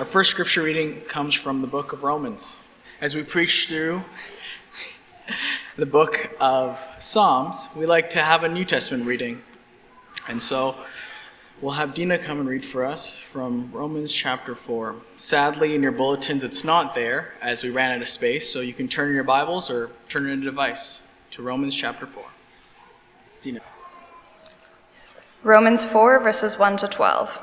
Our first scripture reading comes from the book of Romans. As we preach through the book of Psalms, we like to have a New Testament reading. And so we'll have Dina come and read for us from Romans chapter 4. Sadly, in your bulletins, it's not there as we ran out of space, so you can turn in your Bibles or turn in a device to Romans chapter 4. Dina. Romans 4, verses 1 to 12.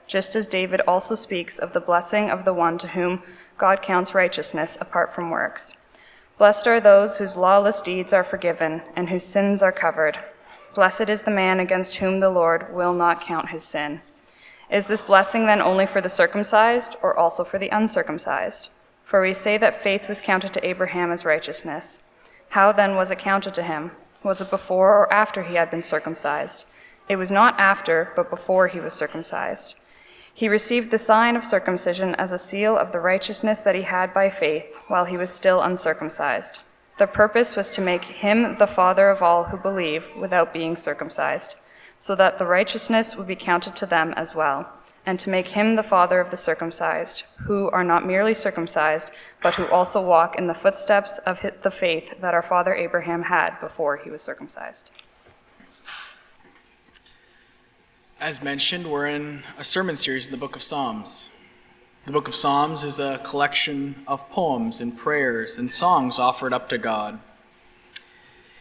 just as David also speaks of the blessing of the one to whom God counts righteousness apart from works. Blessed are those whose lawless deeds are forgiven and whose sins are covered. Blessed is the man against whom the Lord will not count his sin. Is this blessing then only for the circumcised, or also for the uncircumcised? For we say that faith was counted to Abraham as righteousness. How then was it counted to him? Was it before or after he had been circumcised? It was not after, but before he was circumcised. He received the sign of circumcision as a seal of the righteousness that he had by faith while he was still uncircumcised. The purpose was to make him the father of all who believe without being circumcised, so that the righteousness would be counted to them as well, and to make him the father of the circumcised, who are not merely circumcised, but who also walk in the footsteps of the faith that our father Abraham had before he was circumcised. As mentioned, we're in a sermon series in the book of Psalms. The book of Psalms is a collection of poems and prayers and songs offered up to God.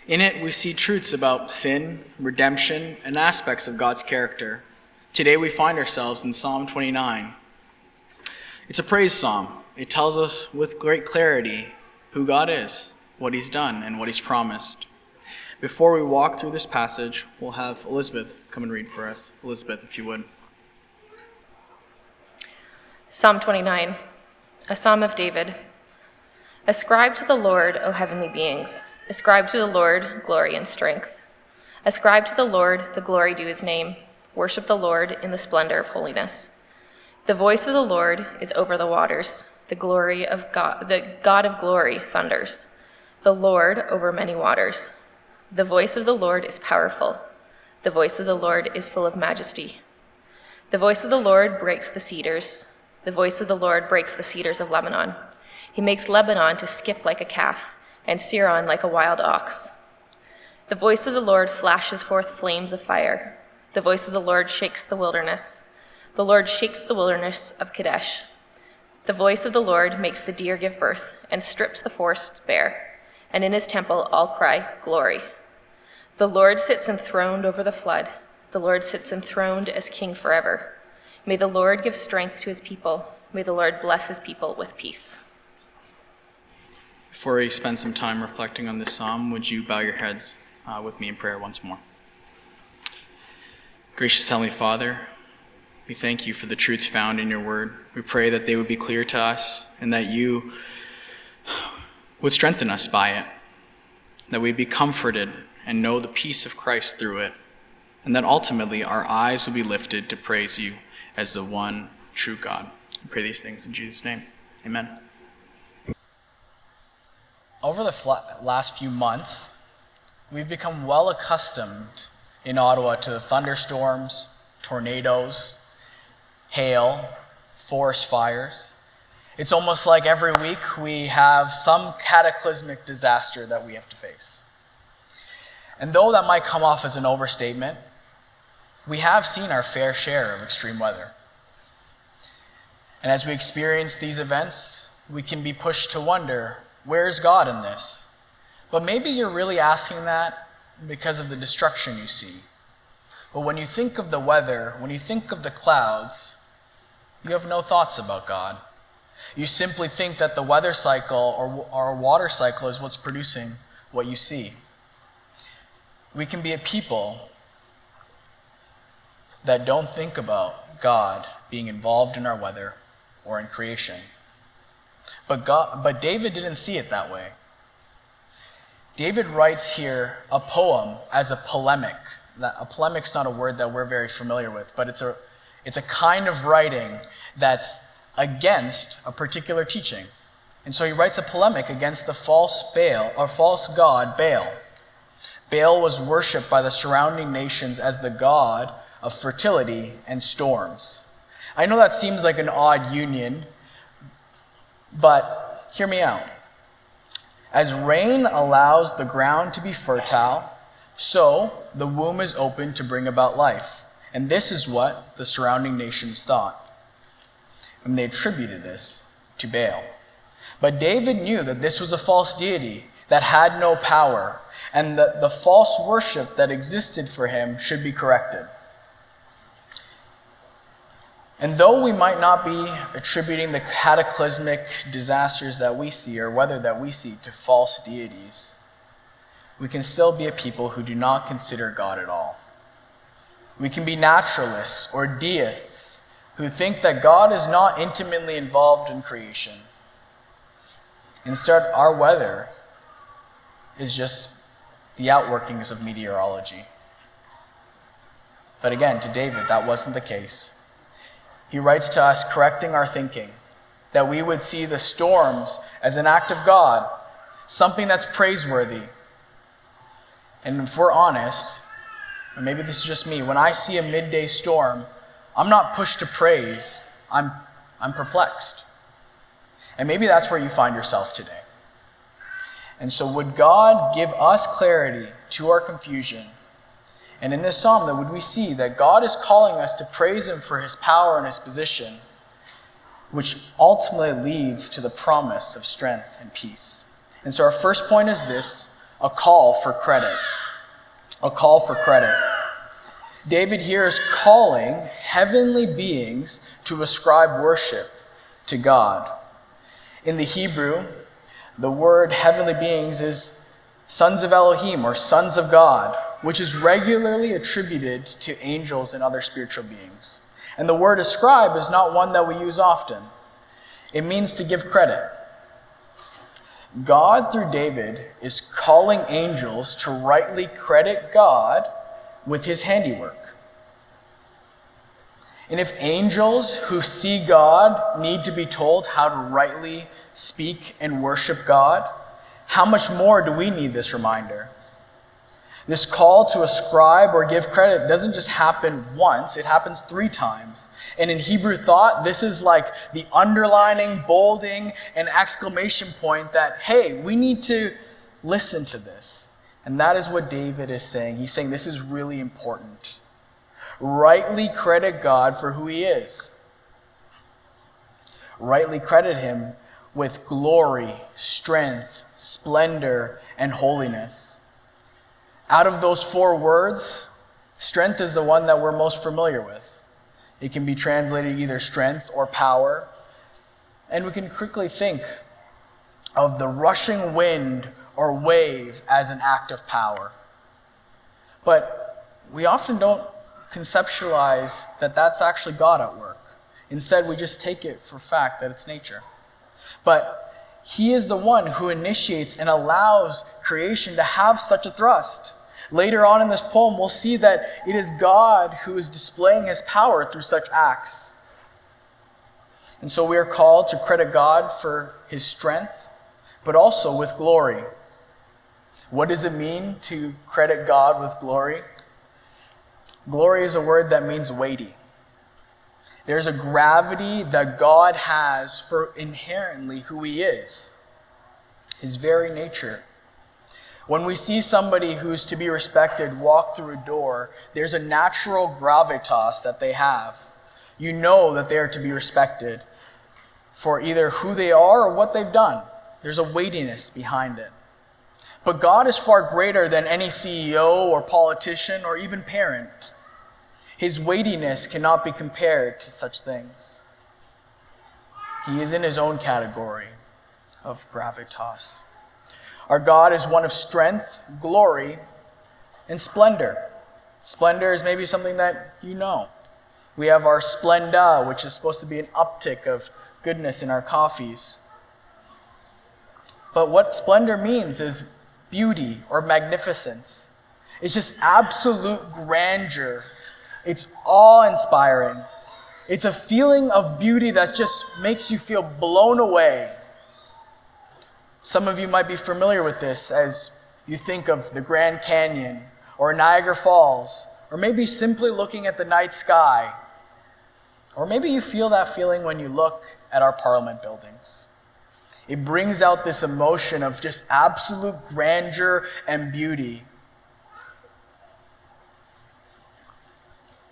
In it, we see truths about sin, redemption, and aspects of God's character. Today, we find ourselves in Psalm 29. It's a praise psalm. It tells us with great clarity who God is, what He's done, and what He's promised. Before we walk through this passage, we'll have Elizabeth come and read for us. Elizabeth, if you would. Psalm 29, a psalm of David. Ascribe to the Lord, O heavenly beings. Ascribe to the Lord glory and strength. Ascribe to the Lord the glory due his name. Worship the Lord in the splendor of holiness. The voice of the Lord is over the waters. The glory of God, the God of glory thunders. The Lord over many waters. The voice of the Lord is powerful. The voice of the Lord is full of majesty. The voice of the Lord breaks the cedars. The voice of the Lord breaks the cedars of Lebanon. He makes Lebanon to skip like a calf, and Sirion like a wild ox. The voice of the Lord flashes forth flames of fire. The voice of the Lord shakes the wilderness. The Lord shakes the wilderness of Kadesh. The voice of the Lord makes the deer give birth, and strips the forest bare. And in his temple all cry, Glory. The Lord sits enthroned over the flood. The Lord sits enthroned as king forever. May the Lord give strength to his people. May the Lord bless his people with peace. Before we spend some time reflecting on this psalm, would you bow your heads uh, with me in prayer once more? Gracious Heavenly Father, we thank you for the truths found in your word. We pray that they would be clear to us and that you would strengthen us by it, that we'd be comforted and know the peace of Christ through it, and that ultimately our eyes will be lifted to praise you as the one true God. I pray these things in Jesus' name. Amen. Over the last few months, we've become well accustomed in Ottawa to thunderstorms, tornadoes, hail, forest fires. It's almost like every week we have some cataclysmic disaster that we have to face. And though that might come off as an overstatement, we have seen our fair share of extreme weather. And as we experience these events, we can be pushed to wonder where's God in this? But maybe you're really asking that because of the destruction you see. But when you think of the weather, when you think of the clouds, you have no thoughts about God. You simply think that the weather cycle or, or water cycle is what's producing what you see. We can be a people that don't think about God being involved in our weather or in creation. But, God, but David didn't see it that way. David writes here a poem as a polemic. A polemic's not a word that we're very familiar with, but it's a, it's a kind of writing that's against a particular teaching. And so he writes a polemic against the false Baal or false god Baal. Baal was worshipped by the surrounding nations as the god of fertility and storms. I know that seems like an odd union, but hear me out. As rain allows the ground to be fertile, so the womb is open to bring about life. And this is what the surrounding nations thought. And they attributed this to Baal. But David knew that this was a false deity that had no power, and that the false worship that existed for him should be corrected. And though we might not be attributing the cataclysmic disasters that we see or weather that we see to false deities, we can still be a people who do not consider God at all. We can be naturalists or deists who think that God is not intimately involved in creation. Instead, our weather is just the outworkings of meteorology. But again, to David, that wasn't the case. He writes to us, correcting our thinking, that we would see the storms as an act of God, something that's praiseworthy. And if we're honest, or maybe this is just me, when I see a midday storm, I'm not pushed to praise, I'm, I'm perplexed. And maybe that's where you find yourself today. And so, would God give us clarity to our confusion? And in this psalm, that would we see that God is calling us to praise Him for His power and His position, which ultimately leads to the promise of strength and peace. And so our first point is this a call for credit. A call for credit. David here is calling heavenly beings to ascribe worship to God. In the Hebrew, the word heavenly beings is sons of Elohim or sons of God which is regularly attributed to angels and other spiritual beings. And the word ascribe is not one that we use often, it means to give credit. God, through David, is calling angels to rightly credit God with his handiwork. And if angels who see God need to be told how to rightly speak and worship God, how much more do we need this reminder? This call to ascribe or give credit doesn't just happen once, it happens three times. And in Hebrew thought, this is like the underlining, bolding, and exclamation point that, hey, we need to listen to this. And that is what David is saying. He's saying this is really important. Rightly credit God for who he is. Rightly credit him with glory, strength, splendor, and holiness. Out of those four words, strength is the one that we're most familiar with. It can be translated either strength or power. And we can quickly think of the rushing wind or wave as an act of power. But we often don't conceptualize that that's actually God at work. Instead, we just take it for fact that it's nature. But He is the one who initiates and allows creation to have such a thrust. Later on in this poem, we'll see that it is God who is displaying his power through such acts. And so we are called to credit God for his strength, but also with glory. What does it mean to credit God with glory? Glory is a word that means weighty. There's a gravity that God has for inherently who he is, his very nature. When we see somebody who's to be respected walk through a door, there's a natural gravitas that they have. You know that they are to be respected for either who they are or what they've done. There's a weightiness behind it. But God is far greater than any CEO or politician or even parent. His weightiness cannot be compared to such things. He is in his own category of gravitas. Our God is one of strength, glory, and splendor. Splendor is maybe something that you know. We have our Splenda, which is supposed to be an uptick of goodness in our coffees. But what splendor means is beauty or magnificence. It's just absolute grandeur. It's awe inspiring. It's a feeling of beauty that just makes you feel blown away. Some of you might be familiar with this as you think of the Grand Canyon or Niagara Falls, or maybe simply looking at the night sky. Or maybe you feel that feeling when you look at our parliament buildings. It brings out this emotion of just absolute grandeur and beauty.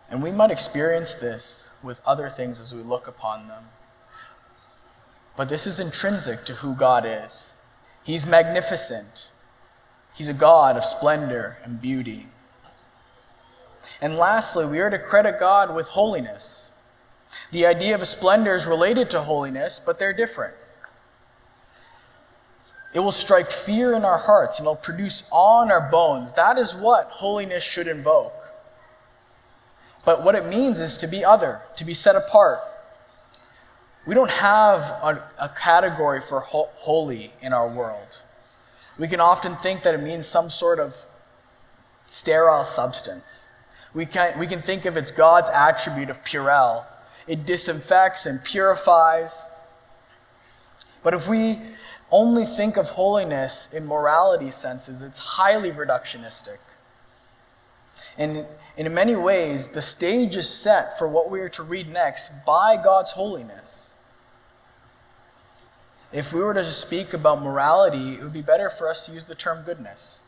And we might experience this with other things as we look upon them. But this is intrinsic to who God is. He's magnificent. He's a God of splendor and beauty. And lastly, we are to credit God with holiness. The idea of splendor is related to holiness, but they're different. It will strike fear in our hearts and it'll produce awe in our bones. That is what holiness should invoke. But what it means is to be other, to be set apart. We don't have a, a category for ho- holy in our world. We can often think that it means some sort of sterile substance. We can, we can think of it's God's attribute of purell. It disinfects and purifies. But if we only think of holiness in morality senses, it's highly reductionistic. And in many ways, the stage is set for what we are to read next by God's holiness. If we were to speak about morality, it would be better for us to use the term goodness.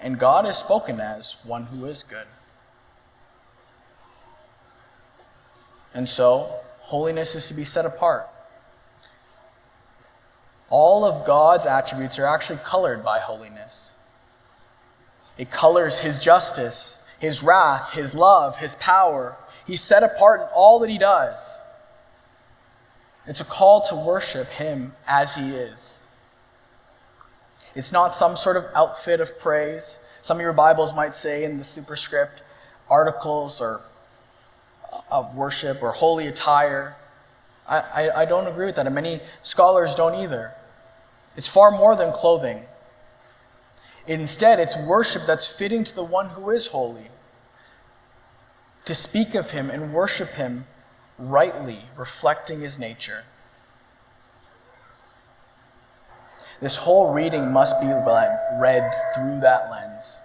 And God is spoken as one who is good. And so, holiness is to be set apart. All of God's attributes are actually colored by holiness. It colors his justice, his wrath, his love, his power. He's set apart in all that he does. It's a call to worship him as he is. It's not some sort of outfit of praise. Some of your Bibles might say in the superscript articles or uh, of worship or holy attire. I, I, I don't agree with that, and many scholars don't either. It's far more than clothing. Instead, it's worship that's fitting to the one who is holy. To speak of him and worship him rightly, reflecting his nature. This whole reading must be read through that lens.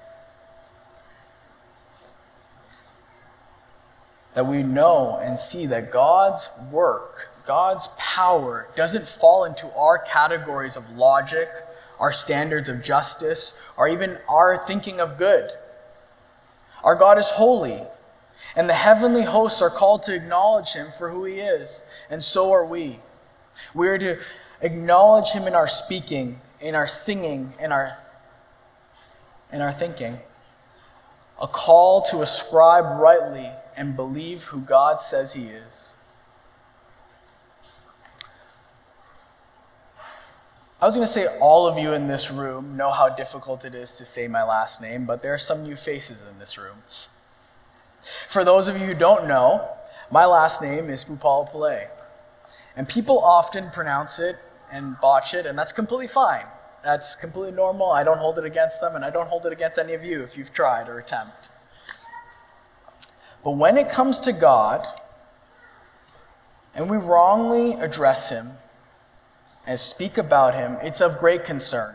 That we know and see that God's work God's power doesn't fall into our categories of logic, our standards of justice, or even our thinking of good. Our God is holy, and the heavenly hosts are called to acknowledge him for who he is, and so are we. We are to acknowledge him in our speaking, in our singing, in our, in our thinking. A call to ascribe rightly and believe who God says he is. I was going to say all of you in this room know how difficult it is to say my last name, but there are some new faces in this room. For those of you who don't know, my last name is Poopalapillai. And people often pronounce it and botch it, and that's completely fine. That's completely normal. I don't hold it against them, and I don't hold it against any of you if you've tried or attempt. But when it comes to God, and we wrongly address Him, and speak about him, it's of great concern.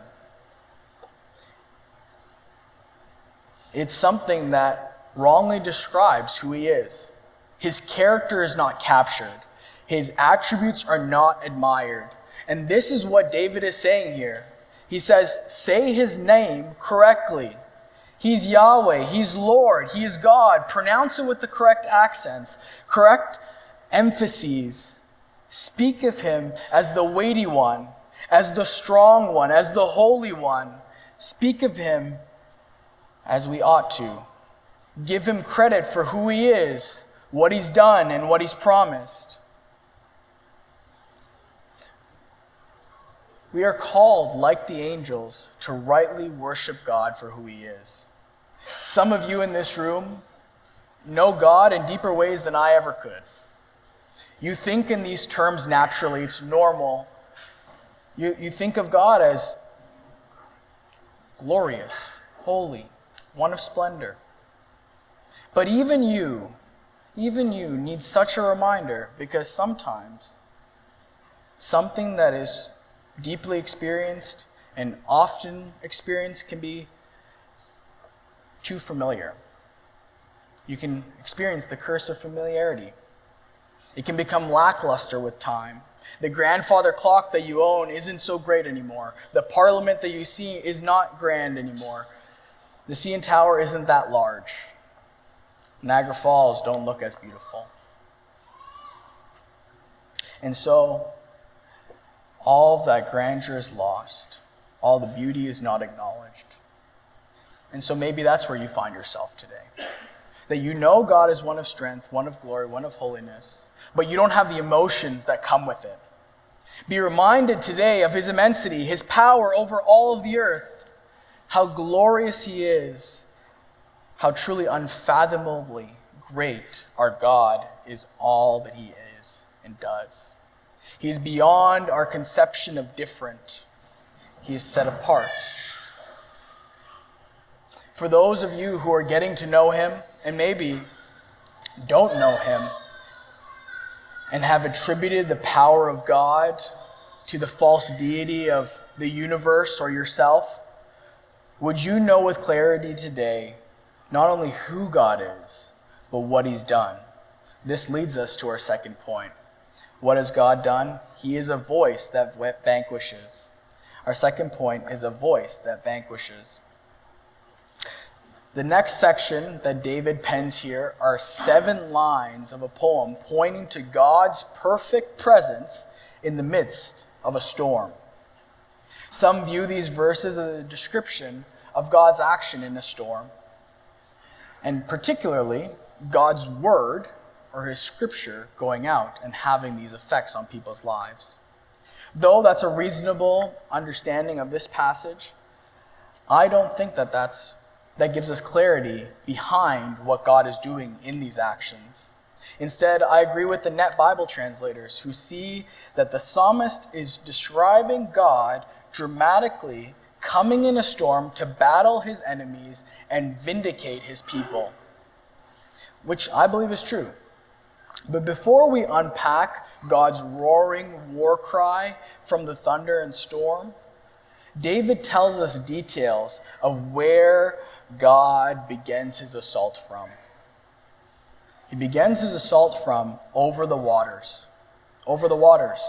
It's something that wrongly describes who he is. His character is not captured, his attributes are not admired. And this is what David is saying here. He says, Say his name correctly. He's Yahweh, He's Lord, He is God. Pronounce it with the correct accents, correct emphases. Speak of him as the weighty one, as the strong one, as the holy one. Speak of him as we ought to. Give him credit for who he is, what he's done, and what he's promised. We are called, like the angels, to rightly worship God for who he is. Some of you in this room know God in deeper ways than I ever could. You think in these terms naturally, it's normal. You, you think of God as glorious, holy, one of splendor. But even you, even you need such a reminder because sometimes something that is deeply experienced and often experienced can be too familiar. You can experience the curse of familiarity. It can become lackluster with time. The grandfather clock that you own isn't so great anymore. The parliament that you see is not grand anymore. The CN Tower isn't that large. Niagara Falls don't look as beautiful. And so, all that grandeur is lost. All the beauty is not acknowledged. And so maybe that's where you find yourself today. That you know God is one of strength, one of glory, one of holiness, but you don't have the emotions that come with it. Be reminded today of his immensity, his power over all of the earth, how glorious he is, how truly unfathomably great our God is all that he is and does. He is beyond our conception of different. He is set apart. For those of you who are getting to know him and maybe don't know him and have attributed the power of God to the false deity of the universe or yourself, would you know with clarity today not only who God is, but what he's done? This leads us to our second point. What has God done? He is a voice that vanquishes. Our second point is a voice that vanquishes. The next section that David pens here are seven lines of a poem pointing to God's perfect presence in the midst of a storm. Some view these verses as a description of God's action in a storm, and particularly God's word or his scripture going out and having these effects on people's lives. Though that's a reasonable understanding of this passage, I don't think that that's that gives us clarity behind what God is doing in these actions. Instead, I agree with the Net Bible translators who see that the psalmist is describing God dramatically coming in a storm to battle his enemies and vindicate his people, which I believe is true. But before we unpack God's roaring war cry from the thunder and storm, David tells us details of where God begins his assault from. He begins his assault from over the waters. Over the waters.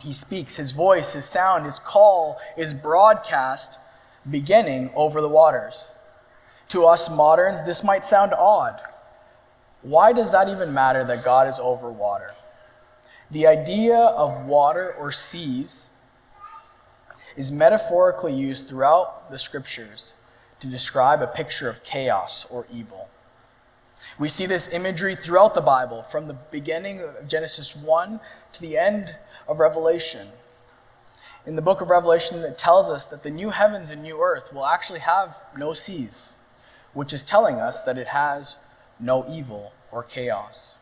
He speaks, his voice, his sound, his call is broadcast beginning over the waters. To us moderns, this might sound odd. Why does that even matter that God is over water? The idea of water or seas is metaphorically used throughout the scriptures to describe a picture of chaos or evil. We see this imagery throughout the Bible, from the beginning of Genesis 1 to the end of Revelation. In the book of Revelation, it tells us that the new heavens and new earth will actually have no seas, which is telling us that it has no evil or chaos.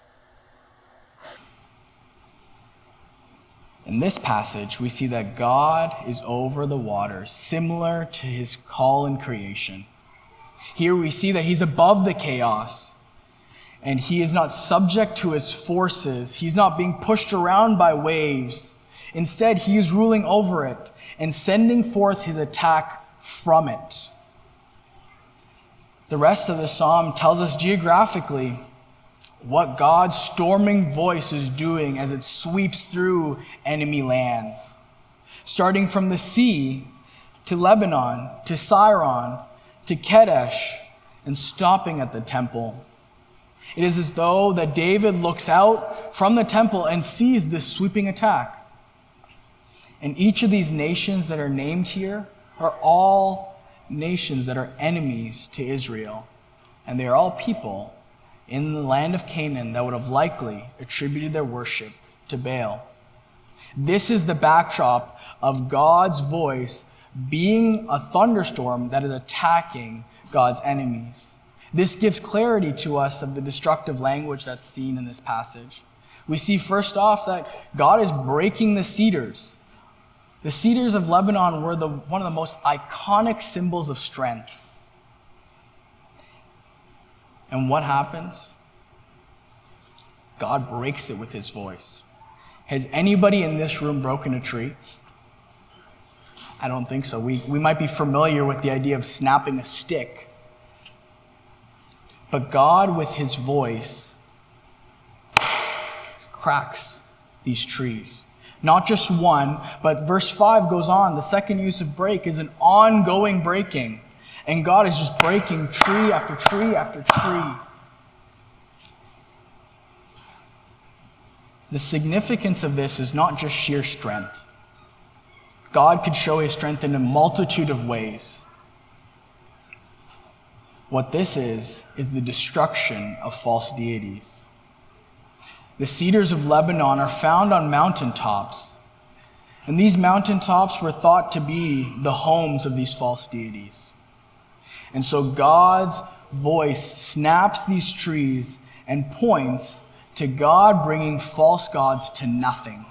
In this passage, we see that God is over the waters, similar to his call in creation. Here we see that he's above the chaos, and he is not subject to its forces. He's not being pushed around by waves. Instead, he is ruling over it and sending forth his attack from it. The rest of the psalm tells us geographically what God's storming voice is doing as it sweeps through enemy lands. Starting from the sea to Lebanon, to Sirion, to Kadesh, and stopping at the temple. It is as though that David looks out from the temple and sees this sweeping attack. And each of these nations that are named here are all nations that are enemies to Israel. And they are all people in the land of Canaan that would have likely attributed their worship to Baal. This is the backdrop of God's voice being a thunderstorm that is attacking God's enemies. This gives clarity to us of the destructive language that's seen in this passage. We see first off that God is breaking the cedars. The cedars of Lebanon were the, one of the most iconic symbols of strength. And what happens? God breaks it with his voice. Has anybody in this room broken a tree? I don't think so. We, we might be familiar with the idea of snapping a stick. But God, with his voice, cracks these trees. Not just one, but verse 5 goes on. The second use of break is an ongoing breaking. And God is just breaking tree after tree after tree. The significance of this is not just sheer strength. God could show his strength in a multitude of ways. What this is, is the destruction of false deities. The cedars of Lebanon are found on mountaintops, and these mountaintops were thought to be the homes of these false deities. And so God's voice snaps these trees and points to God bringing false gods to nothing.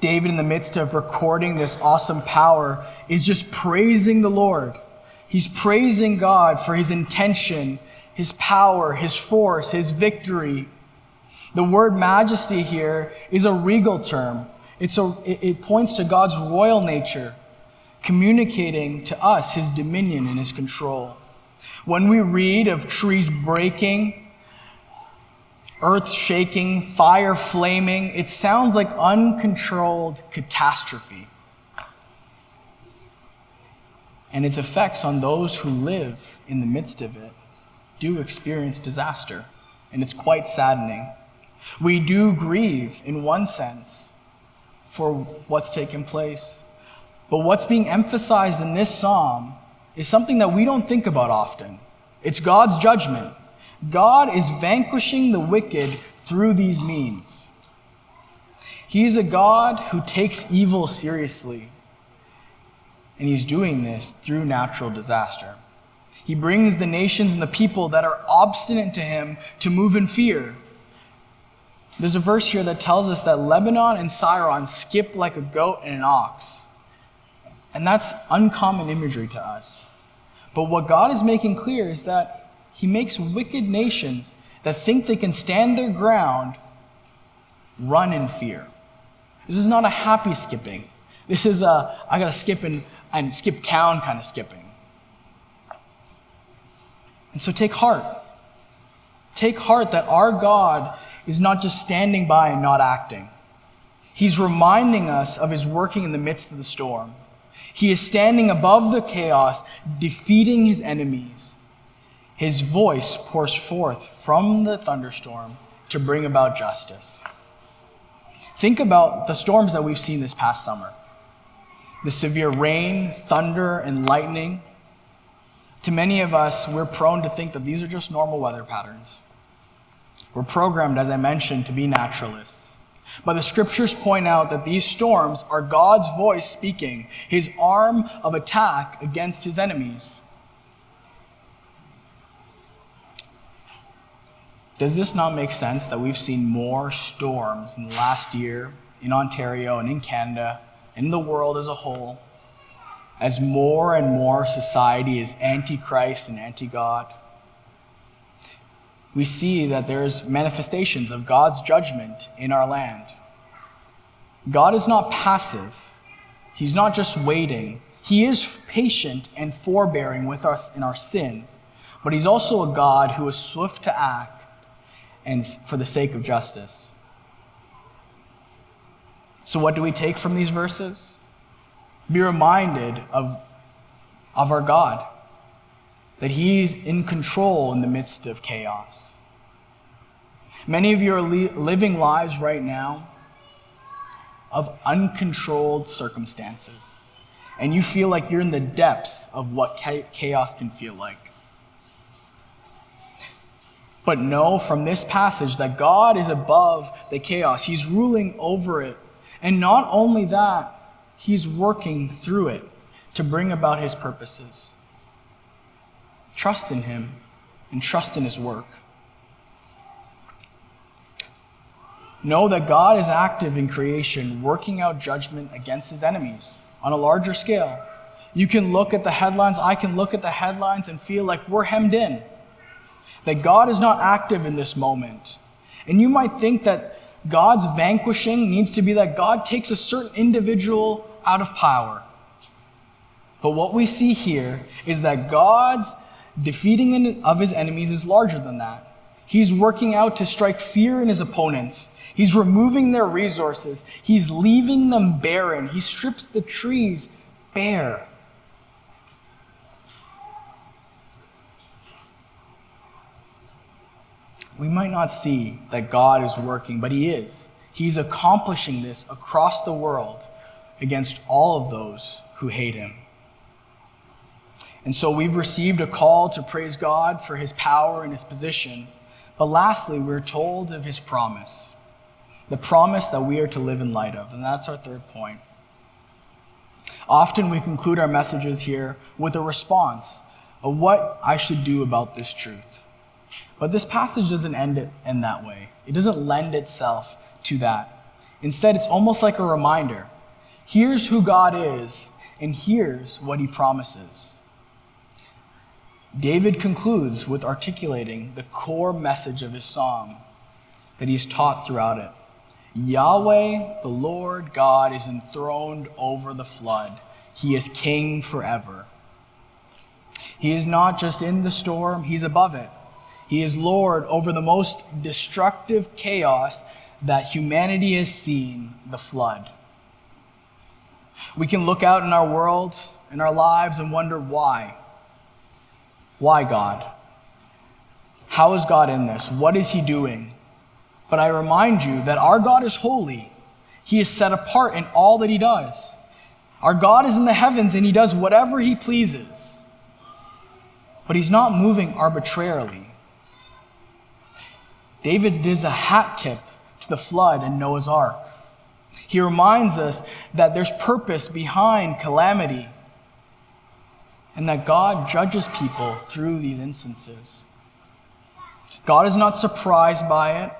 David, in the midst of recording this awesome power, is just praising the Lord. He's praising God for his intention, his power, his force, his victory. The word majesty here is a regal term. It's a, it points to God's royal nature, communicating to us his dominion and his control. When we read of trees breaking, earth shaking, fire flaming. It sounds like uncontrolled catastrophe. And its effects on those who live in the midst of it do experience disaster, and it's quite saddening. We do grieve, in one sense, for what's taken place. But what's being emphasized in this psalm is something that we don't think about often it's God's judgment. God is vanquishing the wicked through these means. He is a God who takes evil seriously, and He's doing this through natural disaster. He brings the nations and the people that are obstinate to Him to move in fear. There's a verse here that tells us that Lebanon and Sirion skip like a goat and an ox. And that's uncommon imagery to us. But what God is making clear is that he makes wicked nations that think they can stand their ground run in fear. This is not a happy skipping. This is a, I gotta skip and, and skip town kind of skipping. And so take heart. Take heart that our God is not just standing by and not acting. He's reminding us of his working in the midst of the storm. He is standing above the chaos, defeating his enemies his voice pours forth from the thunderstorm to bring about justice. Think about the storms that we've seen this past summer the severe rain, thunder, and lightning. To many of us, we're prone to think that these are just normal weather patterns. We're programmed, as I mentioned, to be naturalists. But the scriptures point out that these storms are God's voice speaking, his arm of attack against his enemies. Does this not make sense that we've seen more storms in the last year in Ontario and in Canada, in the world as a whole, as more and more society is anti Christ and anti God? We see that there's manifestations of God's judgment in our land. God is not passive, He's not just waiting. He is patient and forbearing with us in our sin, but He's also a God who is swift to act and for the sake of justice. So, what do we take from these verses? Be reminded of, of our God, that He's in control in the midst of chaos. Many of you are li- living lives right now of uncontrolled circumstances, and you feel like you're in the depths of what chaos can feel like. But know from this passage that God is above the chaos, He's ruling over it. And not only that, He's working through it to bring about His purposes. Trust in Him and trust in His work. Know that God is active in creation, working out judgment against his enemies on a larger scale. You can look at the headlines, I can look at the headlines and feel like we're hemmed in. That God is not active in this moment. And you might think that God's vanquishing needs to be that God takes a certain individual out of power. But what we see here is that God's defeating of his enemies is larger than that. He's working out to strike fear in his opponents. He's removing their resources. He's leaving them barren. He strips the trees bare. We might not see that God is working, but He is. He's accomplishing this across the world against all of those who hate Him. And so we've received a call to praise God for his power and his position. But lastly, we're told of his promise the promise that we are to live in light of. And that's our third point. Often we conclude our messages here with a response of what I should do about this truth. But this passage doesn't end it in that way, it doesn't lend itself to that. Instead, it's almost like a reminder here's who God is, and here's what he promises. David concludes with articulating the core message of his psalm that he's taught throughout it. Yahweh, the Lord God, is enthroned over the flood. He is king forever. He is not just in the storm, he's above it. He is Lord over the most destructive chaos that humanity has seen the flood. We can look out in our world, in our lives, and wonder why. Why God? How is God in this? What is He doing? But I remind you that our God is holy. He is set apart in all that He does. Our God is in the heavens and He does whatever He pleases. But He's not moving arbitrarily. David gives a hat tip to the flood and Noah's ark. He reminds us that there's purpose behind calamity and that God judges people through these instances. God is not surprised by it.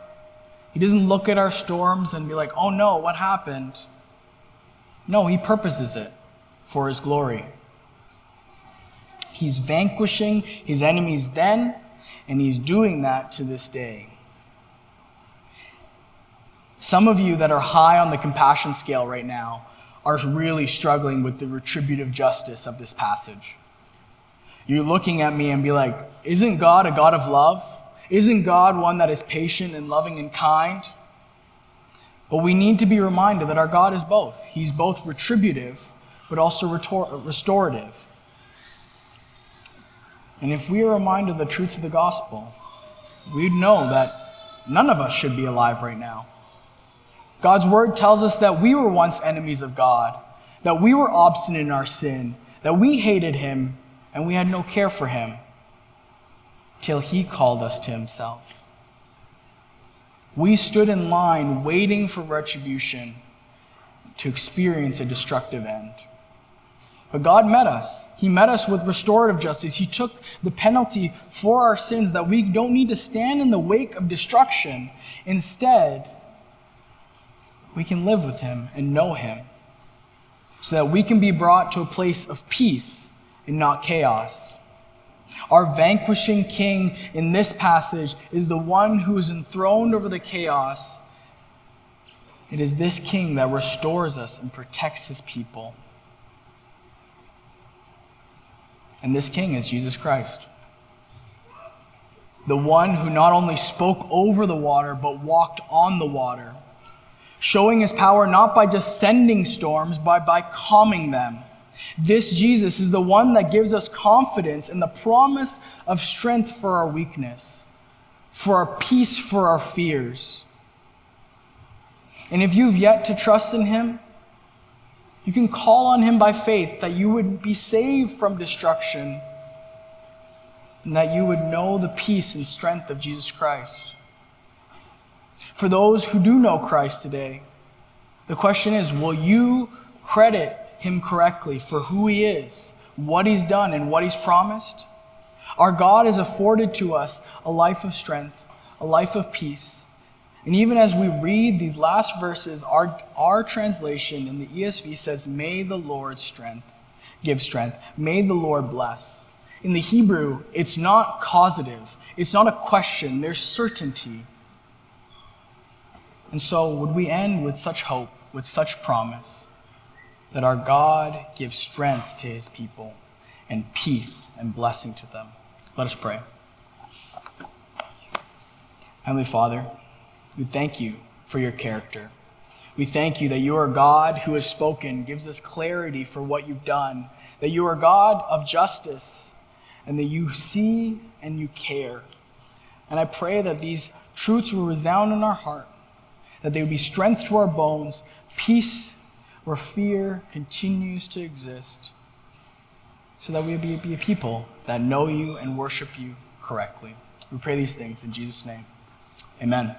He doesn't look at our storms and be like, oh no, what happened? No, He purposes it for His glory. He's vanquishing His enemies then, and He's doing that to this day. Some of you that are high on the compassion scale right now are really struggling with the retributive justice of this passage. You're looking at me and be like, Isn't God a God of love? Isn't God one that is patient and loving and kind? But we need to be reminded that our God is both. He's both retributive, but also restorative. And if we are reminded of the truths of the gospel, we'd know that none of us should be alive right now. God's word tells us that we were once enemies of God, that we were obstinate in our sin, that we hated Him, and we had no care for him till he called us to himself. We stood in line waiting for retribution to experience a destructive end. But God met us. He met us with restorative justice. He took the penalty for our sins that we don't need to stand in the wake of destruction. Instead, we can live with Him and know Him so that we can be brought to a place of peace and not chaos. Our vanquishing king in this passage is the one who is enthroned over the chaos. It is this king that restores us and protects his people. And this king is Jesus Christ. The one who not only spoke over the water, but walked on the water, showing his power not by just sending storms, but by calming them this Jesus is the one that gives us confidence and the promise of strength for our weakness, for our peace for our fears. And if you've yet to trust in him, you can call on him by faith that you would be saved from destruction and that you would know the peace and strength of Jesus Christ. For those who do know Christ today, the question is will you credit him correctly for who he is, what he's done, and what he's promised, our God has afforded to us a life of strength, a life of peace, And even as we read these last verses, our, our translation in the ESV says, May the Lord strength give strength. May the Lord bless. In the Hebrew, it's not causative, it's not a question, there's certainty. And so, would we end with such hope, with such promise, that our God gives strength to his people and peace and blessing to them? Let us pray. Heavenly Father, we thank you for your character. We thank you that you are God who has spoken, gives us clarity for what you've done, that you are God of justice, and that you see and you care. And I pray that these truths will resound in our heart, that they will be strength to our bones, peace where fear continues to exist, so that we be, be a people that know you and worship you correctly. We pray these things in Jesus' name. Amen.